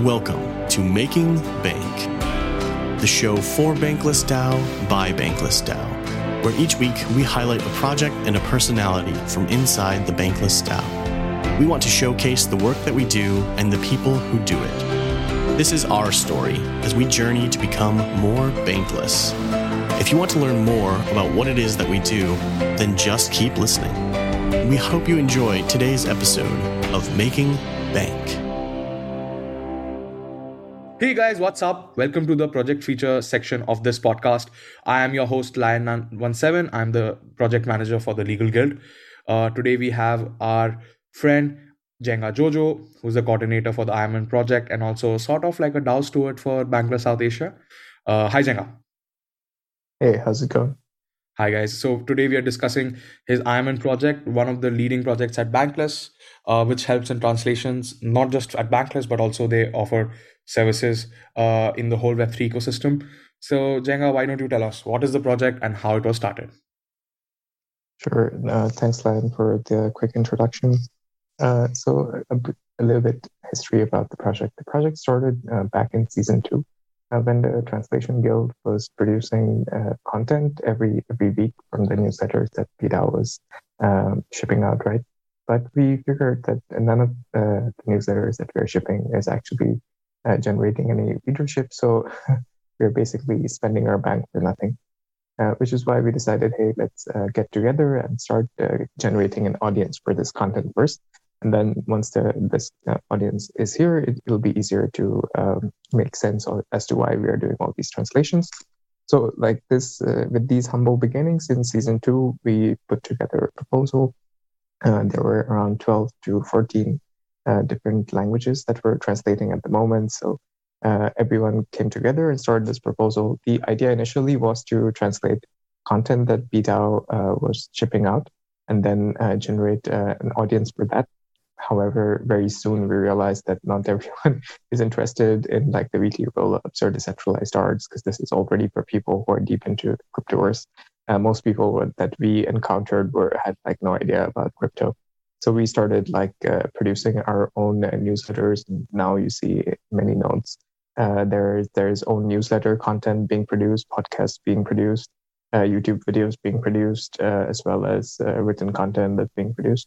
Welcome to Making Bank, the show for Bankless DAO by Bankless DAO, where each week we highlight a project and a personality from inside the Bankless DAO. We want to showcase the work that we do and the people who do it. This is our story as we journey to become more bankless. If you want to learn more about what it is that we do, then just keep listening. We hope you enjoy today's episode of Making Bank. Hey guys, what's up? Welcome to the project feature section of this podcast. I am your host, Lion17. I'm the project manager for the Legal Guild. Uh, today we have our friend Jengajojo, who's the coordinator for the IMN project and also sort of like a DAO steward for Bankless South Asia. Uh, hi, Jenga. Hey, how's it going? Hi guys. So today we are discussing his IMN project, one of the leading projects at Bankless, uh, which helps in translations, not just at Bankless, but also they offer services uh, in the whole Web3 ecosystem. So Jenga, why don't you tell us what is the project and how it was started? Sure. Uh, thanks, Lan, for the quick introduction. Uh, so a, a, little bit history about the project. The project started uh, back in season two uh, when the Translation Guild was producing uh, content every every week from the newsletters that BDAO was um, shipping out, right? But we figured that none of the newsletters that we're shipping is actually uh, generating any readership, so we're basically spending our bank for nothing. Uh, which is why we decided, hey, let's uh, get together and start generating an audience for this content first, and then once the this uh, audience is here, it, will be easier to um, make sense of, as to why we are doing all these translations. So, like this, uh, with these humble beginnings in season two, we put together a proposal. Uh, there were around 12 to 14 uh, different languages that we're translating at the moment. So, uh, everyone came together and started this proposal. The idea initially was to translate content that BDAO uh, was shipping out and then generate an audience for that However, very soon we realized that not everyone is interested in like the weekly roll-ups or decentralized arts because this is already for people who are deep into cryptoverse. Uh, most people that we encountered were had like no idea about crypto. So we started like uh, producing our own uh, newsletters. Now you see many nodes. Uh, there's there's own newsletter content being produced, podcasts being produced, uh, YouTube videos being produced, uh, as well as written content that's being produced.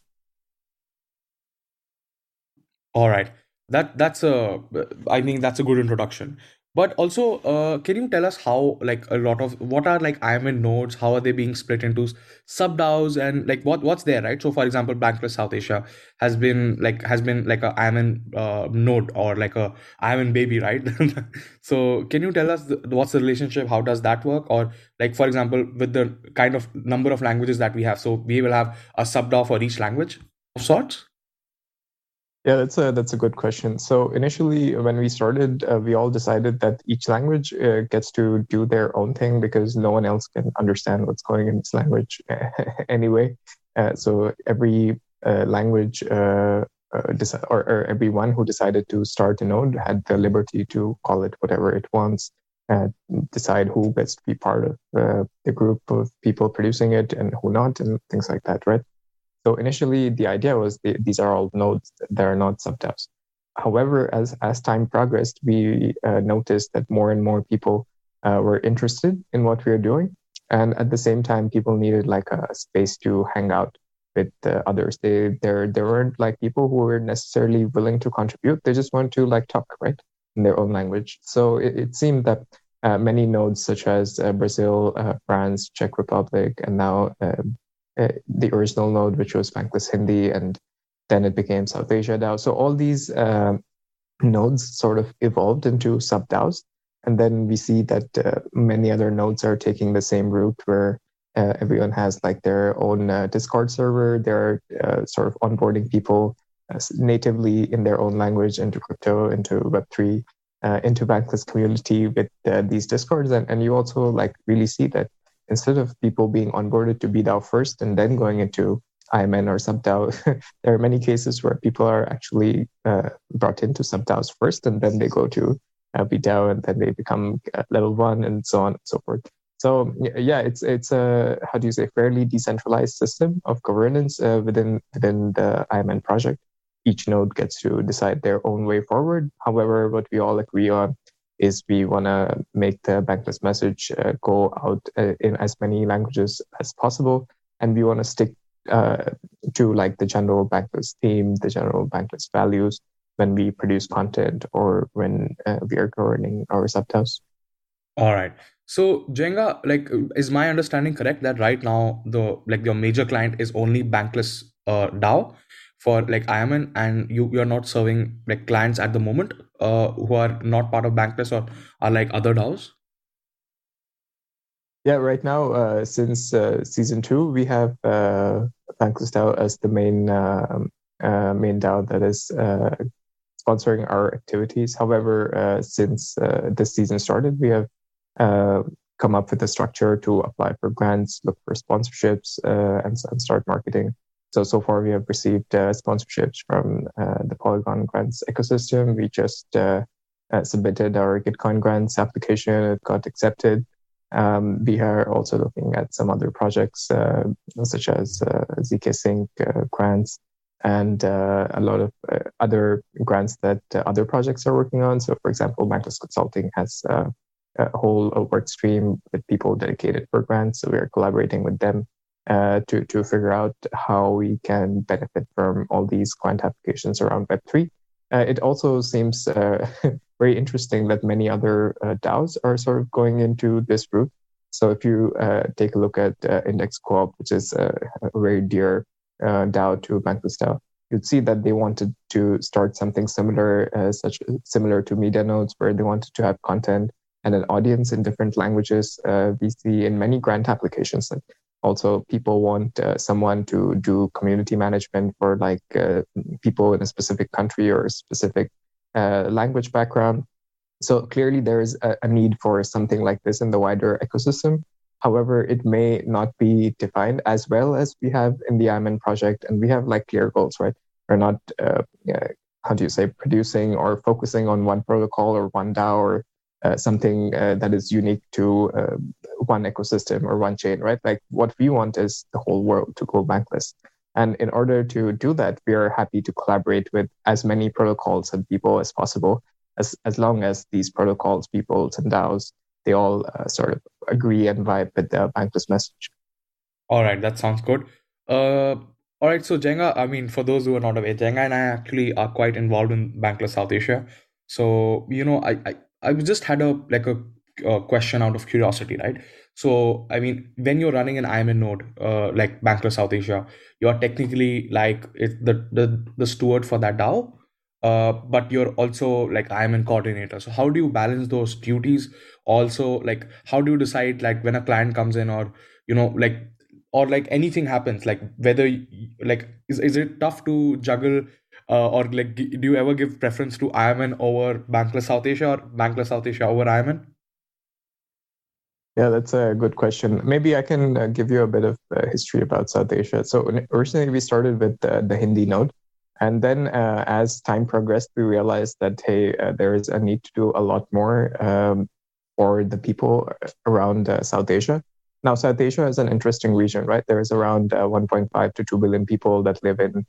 All right. That that's a I think that's a good introduction. But also, uh, can you tell us how like a lot of what are like IMN nodes? How are they being split into sub DAOs and like what what's there, right? So, for example, Bankless South Asia has been like has been like a IMN uh, node or like a IMN baby, right? so, can you tell us what's the relationship? How does that work? Or like for example, with the kind of number of languages that we have, so we will have a sub DAO for each language of sorts. Yeah, that's a that's a good question. So initially, when we started, uh, we all decided that each language uh, gets to do their own thing because no one else can understand what's going in this language anyway. Uh, so every uh, language uh, uh, or, or, everyone who decided to start a node had the liberty to call it whatever it wants, and decide who gets to be part of the group of people producing it and who not, and things like that, right? So initially, the idea was the, these are all nodes that are not subDAOs. However, as, as time progressed, we uh, noticed that more and more people uh, were interested in what we were doing. And at the same time, people needed like a space to hang out with uh, others. They, there, there weren't like people who were necessarily willing to contribute. They just want to like talk, right? In their own language. So it, it seemed that uh, many nodes such as uh, Brazil, uh, France, Czech Republic, and now um, uh, the original node, which was Bankless Hindi, and then it became South Asia DAO. So all these uh, nodes sort of evolved into sub DAOs. And then we see that uh, many other nodes are taking the same route where uh, everyone has like their own uh, Discord server. They're sort of onboarding people natively in their own language into crypto, into Web3, into Bankless community with these Discords. And, and you also like really see that instead of people being onboarded to BDAO first and then going into IMN or SubDAO, there are many cases where people are actually uh, brought into SubDAOs first and then they go to uh, BDAO and then they become uh, level one and so on and so forth. So yeah, it's it's a how do you say fairly decentralized system of governance uh, within within the IMN project. each node gets to decide their own way forward. However, what we all agree on is we want to make the bankless message uh, go out uh, in as many languages as possible, and we want to stick uh, to like the general bankless theme, the general bankless values when we produce content or when uh, we are governing our subDAOs. All right. So Jenga, like, is my understanding correct that right now the like your major client is only bankless uh, DAO for like IMN, and you you're not serving like clients at the moment uh, who are not part of bankless or are like other DAOs. Yeah, right now, uh, since uh, season two, we have uh, Bankless DAO as the main uh, uh, main DAO that is uh, sponsoring our activities. However, uh, since uh, this season started, we have uh, come up with a structure to apply for grants, look for sponsorships, and, and, start marketing. So so far, we have received sponsorships from the Polygon grants ecosystem. We just submitted our Gitcoin grants application. It got accepted. Um, we are also looking at some other projects, uh, such as uh, zkSync uh, grants and uh, a lot of uh, other grants that uh, other projects are working on. So, for example, Bankless Consulting has a whole work stream with people dedicated for grants. So, we are collaborating with them to, to figure out how we can benefit from all these grant applications around Web3. it also seems very interesting that many other uh, DAOs are sort of going into this route. So if you uh, take a look at uh, Index Co-op, which is a, a very dear uh, DAO to Bankless DAO, you'd see that they wanted to start something similar, uh, such similar to media nodes, where they wanted to have content and an audience in different languages. Uh, we see in many grant applications that also people want uh, someone to do community management for like uh, people in a specific country or a specific uh, language background. So clearly, there is a, a, need for something like this in the wider ecosystem. However, it may not be defined as well as we have in the IMN project, and we have like clear goals, right? We're not, uh, how do you say, producing or focusing on one protocol or one DAO or uh, something uh, that is unique to uh, one ecosystem or one chain, right? Like what we want is the whole world to go bankless. And in order to do that, we are happy to collaborate with as many protocols and people as possible, as, as long as these protocols, people, and DAOs, they all uh, sort of agree and vibe with the bankless message. All right, that sounds good. Uh, all right, so Jenga, I mean, for those who are not aware, Jenga and I actually are quite involved in Bankless South Asia. So, you know, I, I, I just had a like a, a question out of curiosity, right? So, I mean, when you're running an IMN node, uh, like Bankless South Asia, you're technically like the, the, the steward for that DAO, uh, but you're also like IMN coordinator. So, how do you balance those duties? Also, like, how do you decide like when a client comes in or, you know, like, or like anything happens, like whether, like, is, is it tough to juggle uh, or like do you ever give preference to IMN over Bankless South Asia or Bankless South Asia over IMN? Yeah, that's a good question. Maybe I can uh, give you a bit of uh, history about South Asia. So originally we started with the Hindi node, and then uh, as time progressed, we realized that hey, uh, there is a need to do a lot more um, for the people around uh, South Asia. Now, South Asia is an interesting region, right? There is around 1.5 to 2 billion people that live in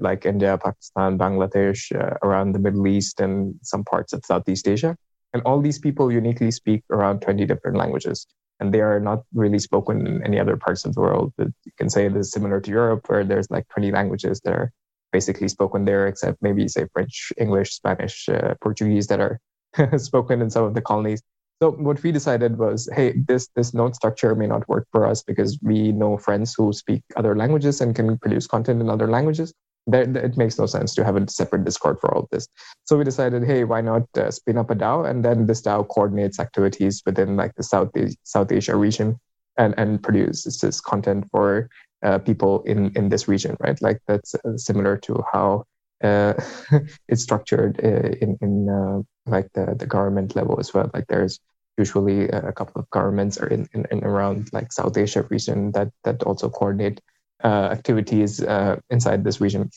like India, Pakistan, Bangladesh, around the Middle East, and some parts of Southeast Asia. And all these people uniquely speak around 20 different languages. And they are not really spoken in any other parts of the world. You can say this is similar to Europe, where there's like 20 languages that are basically spoken there, except maybe say French, English, Spanish, uh, Portuguese that are spoken in some of the colonies. So what we decided was, hey, this this node structure may not work for us because we know friends who speak other languages and can produce content in other languages it makes no sense to have a separate Discord for all of this. So we decided, hey, why not uh, spin up a DAO, and then this DAO coordinates activities within like the South South Asia region, and and produces this content for uh, people in in this region, right? Like that's uh, similar to how uh, it's structured uh, in in uh, like the the government level as well. Like there's usually a couple of governments are in, in, in around like South Asia region that that also coordinate uh, activities uh, inside this region.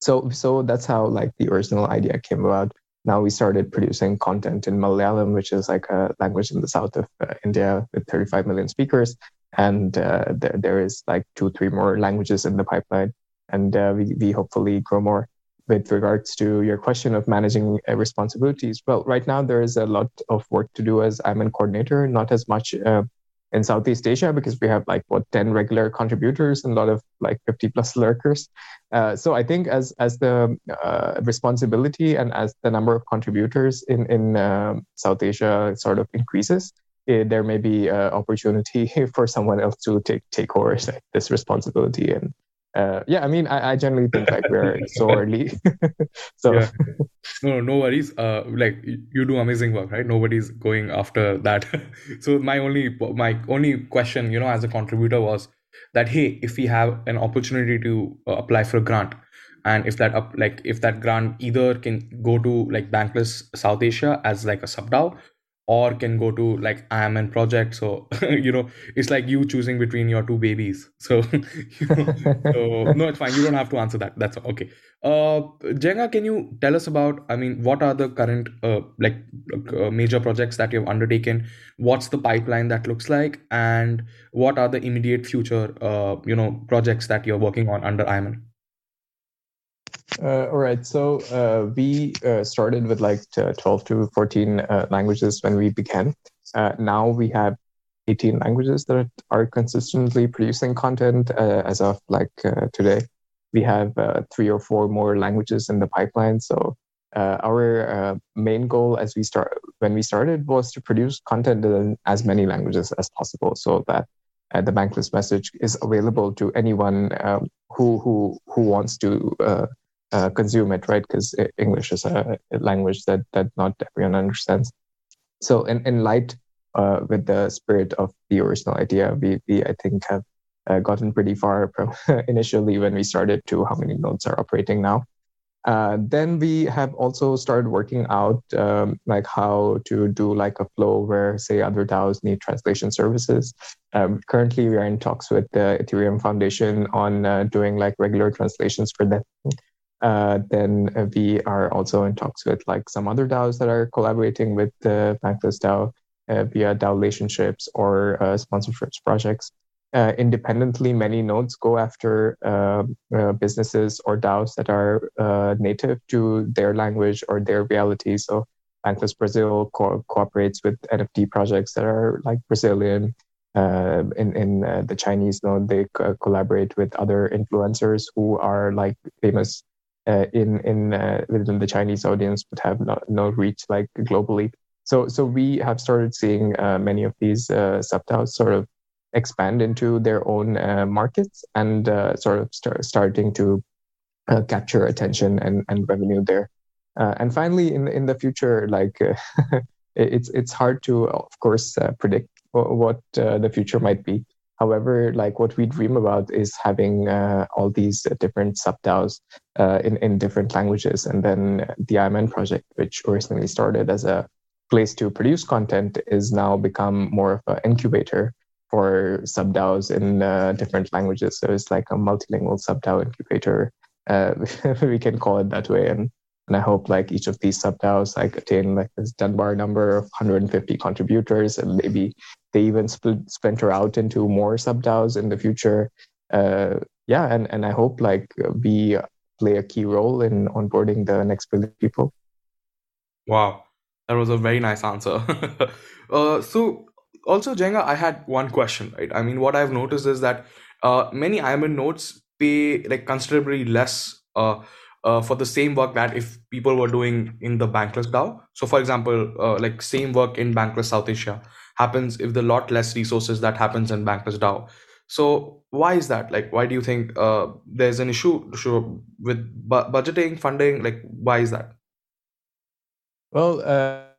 So, so that's how like the original idea came about. Now we started producing content in Malayalam, which is like a language in the south of uh, India with 35 million speakers, and uh, there, there is like two, three more languages in the pipeline, and uh, we we hopefully grow more. With regards to your question of managing uh, responsibilities, well, right now there is a lot of work to do as I'm a coordinator, not as much uh, in Southeast Asia because we have like what 10 regular contributors and a lot of like 50 plus lurkers. Uh, so I think as as the uh, responsibility and as the number of contributors in in um, South Asia sort of increases, it, there may be uh, opportunity for someone else to take take over this responsibility and uh, yeah, I mean, I, I generally think like we're so early. so yeah. no, no worries. Uh, like you do amazing work, right? Nobody's going after that. so my only my only question, you know, as a contributor was that hey, if we have an opportunity to uh, apply for a grant, and if that up like if that grant either can go to like Bankless South Asia as like a sub DAO or can go to like IMN project. So you know, it's like you choosing between your two babies. So, you know, so no, it's fine. You don't have to answer that. That's okay. Uh, Jenga, can you tell us about? I mean, what are the current uh, like uh, major projects that you've undertaken? What's the pipeline that looks like, and what are the immediate future uh, you know projects that you're working on under IMN? Uh, all right. So uh, we uh, started with like 12 to 14 uh, languages when we began. Uh, now we have 18 languages that are consistently producing content uh, as of like today. We have three or four more languages in the pipeline. So our main goal as we start when we started was to produce content in as many languages as possible so that the bankless message is available to anyone um, who who who wants to uh, consume it, right? Because English is a, language that that not everyone understands. So, in in light uh, with the spirit of the original idea, we we I think have uh, gotten pretty far from initially when we started to how many nodes are operating now. Uh, then we have also started working out um, like how to do like a flow where say other DAOs need translation services. Um, currently, we are in talks with the Ethereum Foundation on uh, doing like regular translations for them. Uh, then we are also in talks with like some other DAOs that are collaborating with the Bankless DAO uh, via DAO relationships or uh, sponsorships projects. Uh, independently, many nodes go after um, uh, businesses or DAOs that are uh, native to their language or their reality. So, Bankless Brazil co- cooperates with NFT projects that are like Brazilian. in in the Chinese node, they co- collaborate with other influencers who are like famous uh, in in uh, within the Chinese audience but have no, no reach like globally. So so we have started seeing uh, many of these uh, subDAOs sort of expand into their own uh, markets and uh, sort of start starting to capture attention and, and revenue there. and finally, in in the future, like it's it's hard to of course predict what, what the future might be. However, like what we dream about is having uh, all these different sub-DAOs uh, in, in different languages. And then the IMN project, which originally started as a place to produce content, is now become more of an incubator for sub-DAOs in uh, different languages. So it's like a multilingual sub-DAO incubator. Uh, we can call it that way. And and I hope like each of these sub DAOs like attain like this Dunbar number of 150 contributors, and maybe they even split, splinter out into more sub DAOs in the future. Uh, yeah, and and I hope like we play a key role in onboarding the next billion people. Wow, that was a very nice answer. uh, so also Jenga, I had one question, right? I mean, what I've noticed is that uh, many IMN nodes pay like considerably less uh, uh, for the same work that if people were doing in the bankless DAO. So, for example, uh, like same work in bankless South Asia happens if the lot less resources that happens in bankless DAO. So, why is that? Like, why do you think uh, there's an issue with bu- budgeting, funding? Like, why is that? Well, uh,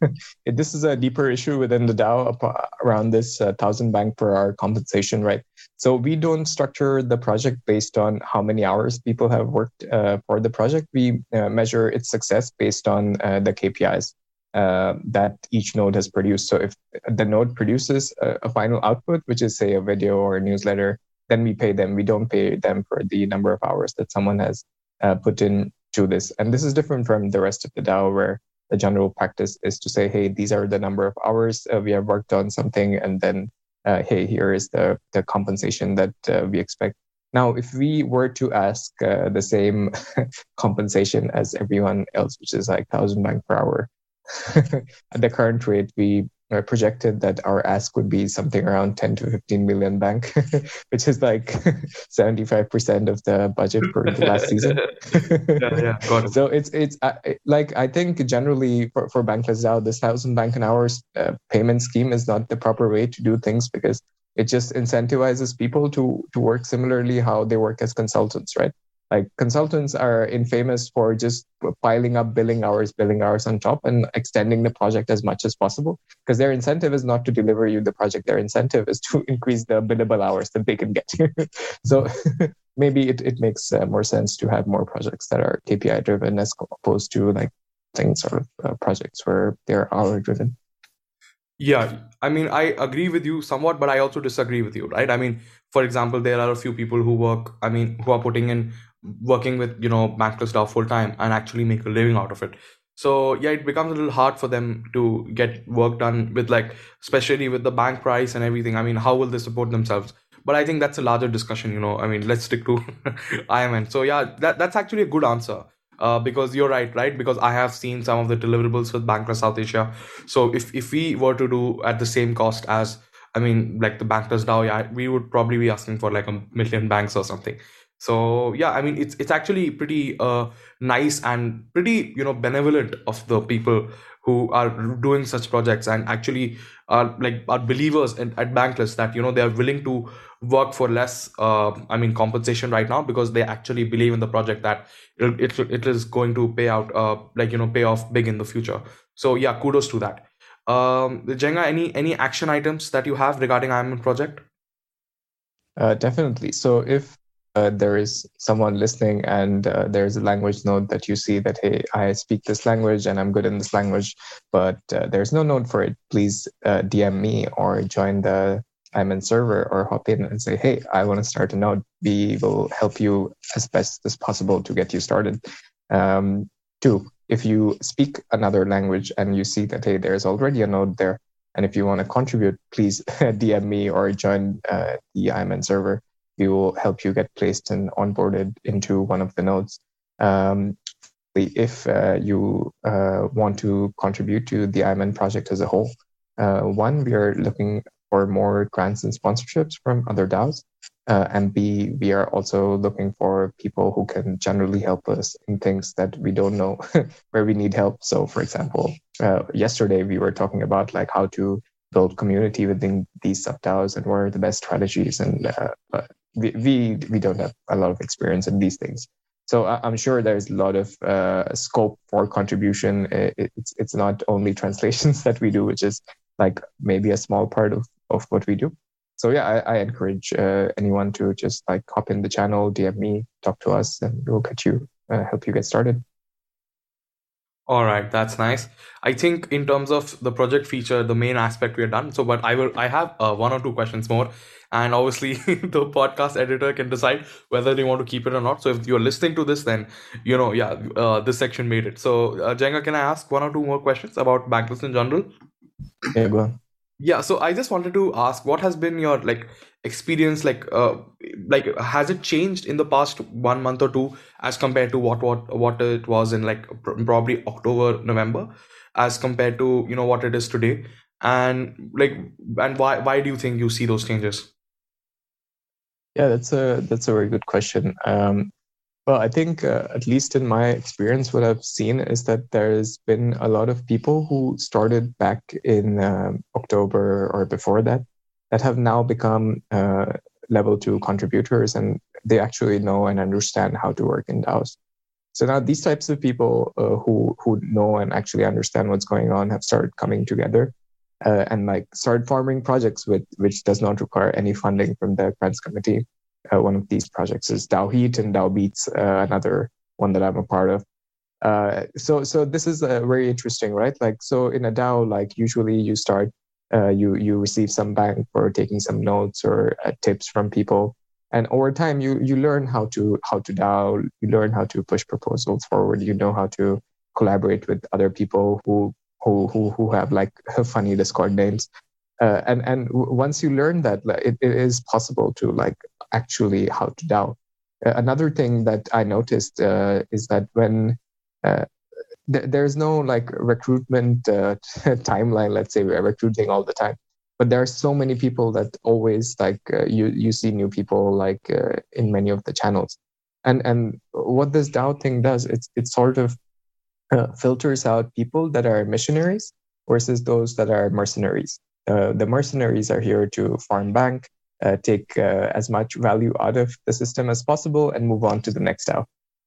this is a deeper issue within the DAO around this uh, thousand bank per hour compensation, right? So we don't structure the project based on how many hours people have worked uh, for the project. We uh, measure its success based on uh, the KPIs uh, that each node has produced. So if the node produces a, a, final output, which is say a video or a newsletter, then we pay them. We don't pay them for the number of hours that someone has uh, put in to this. And this is different from the rest of the DAO where the general practice is to say, hey, these are the number of hours uh, we have worked on something, and then uh, hey, here is the the compensation that uh, we expect. Now, if we were to ask uh, the same compensation as everyone else, which is like thousand bank per hour, at the current rate, we uh, projected that our ask would be something around 10 to 15 million bank, which is like 75% of the budget for the last season. yeah, yeah, got it. So it's it's uh, like I think generally for, for Bankless DAO, this thousand bank an hours uh, payment scheme is not the proper way to do things because it just incentivizes people to to work similarly how they work as consultants, right? Like consultants are infamous for just piling up billing hours billing hours on top and extending the project as much as possible because their incentive is not to deliver you the project. Their incentive is to increase the billable hours that they can get. So maybe it, it makes uh, more sense to have more projects that are kpi driven as opposed to like things sort of uh, projects where they're hour driven. Yeah i mean i agree with you somewhat but i also disagree with you right? I mean for example there are a few people who work i mean who are putting in working with you know bankless DAO full time and actually make a living out of it. So yeah it becomes a little hard for them to get work done with like especially with the bank price and everything. I mean how will they support themselves? But i think that's a larger discussion you know. I mean let's stick to imn so yeah that, that's actually a good answer uh, because you're right right? Because i have seen some of the deliverables with bankless south asia. So if, if we were to do at the same cost as i mean like the bankless dao yeah we would probably be asking for like a million banks or something so yeah i mean it's it's actually pretty uh, nice and pretty you know benevolent of the people who are doing such projects and actually are like are believers in, at bankless that you know they are willing to work for less uh, i mean compensation right now because they actually believe in the project that it, it, it is going to pay out uh, like you know pay off big in the future. So yeah kudos to that. Um jenga any any action items that you have regarding imn project? Uh, definitely. So if uh, there is someone listening and uh, there's a language node that you see that hey i speak this language and i'm good in this language but uh, there's no node for it. Please uh, dm me or join the imn server or hop in and say hey i want to start a node. We will help you as best as possible to get you started. Um, two if you speak another language and you see that hey there's already a node there and if you want to contribute please dm me or join uh, the imn server we will help you get placed and onboarded into one of the nodes. Um, if uh, you uh, want to contribute to the IMN project as a whole, uh, one, we are looking for more grants and sponsorships from other DAOs. Uh, and B, we are also looking for people who can generally help us in things that we don't know where we need help. So, for example, uh, yesterday we were talking about like how to build community within these sub DAOs and what are the best strategies. And uh, we, we we don't have a lot of experience in these things. So I'm sure there's a lot of uh, scope for contribution. It's it's not only translations that we do, which is like maybe a small part of, of what we do. So yeah, I, I encourage uh, anyone to just like hop in the channel, DM me, talk to us, and we'll get you uh, help you get started. All right, that's nice. I think in terms of the project feature, the main aspect we are done. So, but I will, I have uh, one or two questions more, and obviously the podcast editor can decide whether they want to keep it or not. So, if you're listening to this, then you know, yeah, uh, this section made it. So, uh, Jenga, can I ask one or two more questions about Bankless in general? Yeah, go on. Yeah, so I just wanted to ask, what has been your like experience like uh like has it changed in the past one month or two as compared to what what what it was in like probably october november as compared to you know what it is today? And like and why why do you think you see those changes? Yeah that's a that's a very good question. Um well i think uh, at least in my experience what i've seen is that there's been a lot of people who started back in um, october or before that that have now become uh, level two contributors and they actually know and understand how to work in DAOs. So now these types of people uh, who who know and actually understand what's going on have started coming together uh, and like start forming projects with which does not require any funding from the grants committee. Uh, one of these projects is DAO Heat and DAO Beats, uh, another one that I'm a part of. Uh, so so this is very interesting, right? Like so in a DAO, like usually you start uh, you you receive some bank for taking some notes or uh, tips from people and over time you you learn how to how to DAO, you learn how to push proposals forward you know how to collaborate with other people who who who, who have like funny discord names uh, and and once you learn that it, it is possible to like actually how to DAO. Another thing that I noticed uh, is that when uh, th- there's no like recruitment uh, timeline, let's say we're recruiting all the time, but there are so many people that always like uh, you you see new people like uh, in many of the channels, and and what this DAO thing does, it's it sort of filters out people that are missionaries versus those that are mercenaries. The mercenaries are here to farm bank uh, take uh, as much value out of the system as possible and move on to the next DAO.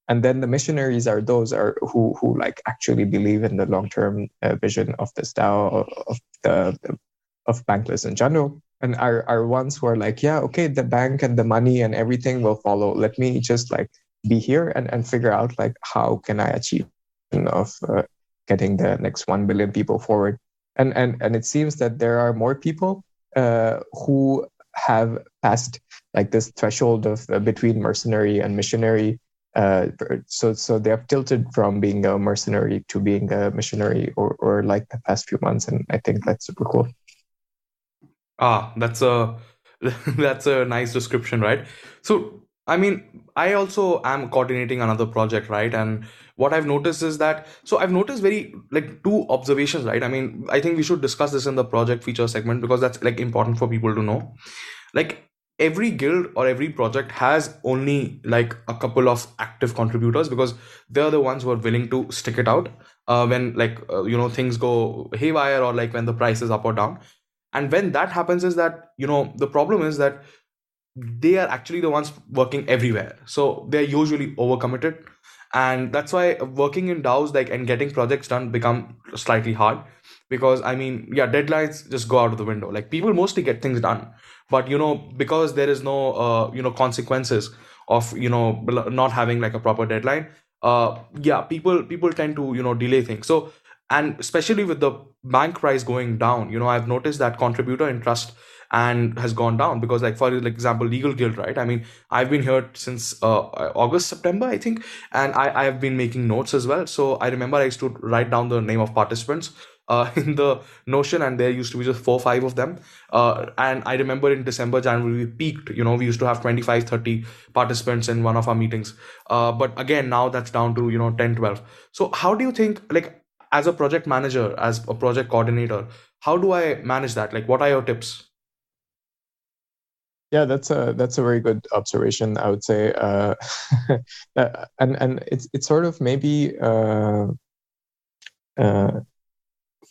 And then the missionaries are those are who who like actually believe in the long term uh, vision of this DAO of the of bankless in general, and are are ones who are like, yeah, okay, the bank and the money and everything will follow. Let me just like be here and and figure out like how can I achieve of uh, getting the next one billion people forward. And and and it seems that there are more people uh, who have passed like this threshold of uh, between mercenary and missionary. Uh, so so they have tilted from being a mercenary to being a missionary, or or like the past few months, and I think that's super cool. Ah, that's a that's a nice description, right? So I mean, I also am coordinating another project, right? And what I've noticed is that, so I've noticed very like two observations, right? I mean, I think we should discuss this in the project feature segment because that's like important for people to know. Like every guild or every project has only like a couple of active contributors because they're the ones who are willing to stick it out uh, when like uh, you know things go haywire or like when the price is up or down and when that happens is that you know the problem is that they are actually the ones working everywhere. So they're usually overcommitted. And that's why working in DAOs like and getting projects done become slightly hard. Because I mean yeah deadlines just go out of the window. Like people mostly get things done. But you know because there is no uh, you know consequences of you know not having like a proper deadline uh yeah people people tend to you know delay things. So and especially with the bank price going down you know i've noticed that contributor interest and has gone down because like for example legal guild right? I mean i've been here since uh, august september i think and i i have been making notes as well. So i remember i used to write down the name of participants uh, in the notion and there used to be just four five of them. Uh, and i remember in december january we peaked. You know we used to have 25 30 participants in one of our meetings. Uh, but again now that's down to you know 10 12 so how do you think like as a project manager as a project coordinator how do i manage that? Like what are your tips yeah, that's a that's a very good observation. I would say, uh, uh, and and it's it's sort of maybe uh, uh,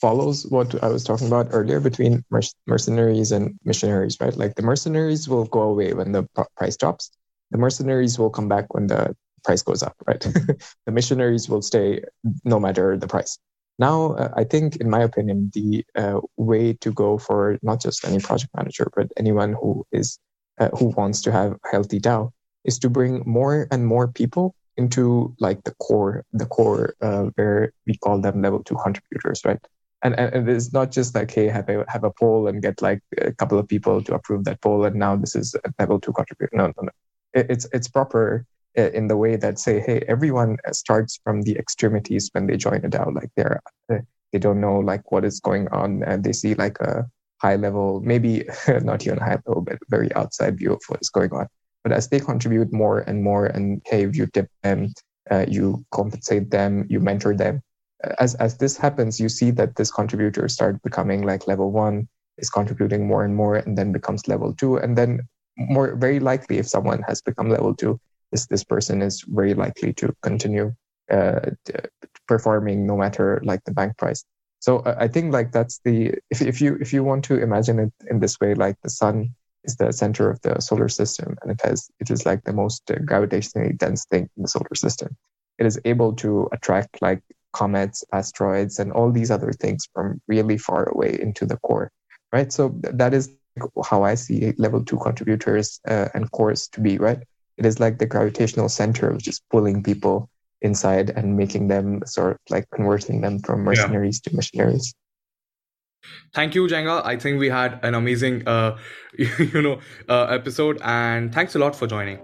follows what I was talking about earlier between mercenaries and missionaries, right? Like the mercenaries will go away when the price drops. The mercenaries will come back when the price goes up, right? the missionaries will stay no matter the price. Now, uh, I think, in my opinion, the uh, way to go for not just any project manager, but anyone who is uh, who wants to have healthy DAO is to bring more and more people into like the core, the core uh, where we call them level two contributors, right? And, and it's not just like hey have a have a poll and get like a couple of people to approve that poll and now this is a level two contributor. No, no, no. It's it's proper uh, in the way that say hey everyone starts from the extremities when they join a DAO like they're uh, they don't know like what is going on and they see like a high level, maybe not even high level, but very outside view of what is going on. But as they contribute more and more, and hey, you tip them, uh, you compensate them, you mentor them. As as this happens, you see that this contributor start becoming like level one, is contributing more and more, and then becomes level two, and then more very likely, if someone has become level two, this this person is very likely to continue uh, performing no matter like the bank price so i think like that's the if, if you if you want to imagine it in this way like the sun is the center of the solar system and it has it is like the most gravitationally dense thing in the solar system. It is able to attract like comets asteroids and all these other things from really far away into the core right? So that is how i see level 2 contributors uh, and cores to be right? It is like the gravitational center of just pulling people inside and making them sort of like converting them from mercenaries yeah. to missionaries. Thank you jenga. I think we had an amazing uh, you know uh, episode and thanks a lot for joining.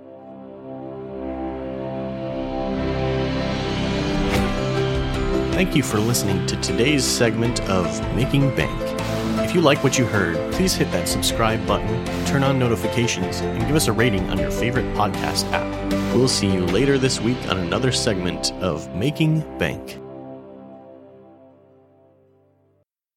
Thank you for listening to today's segment of making bank If you like what you heard, please hit that subscribe button, turn on notifications, and give us a rating on your favorite podcast app. We'll see you later this week on another segment of Making Bank.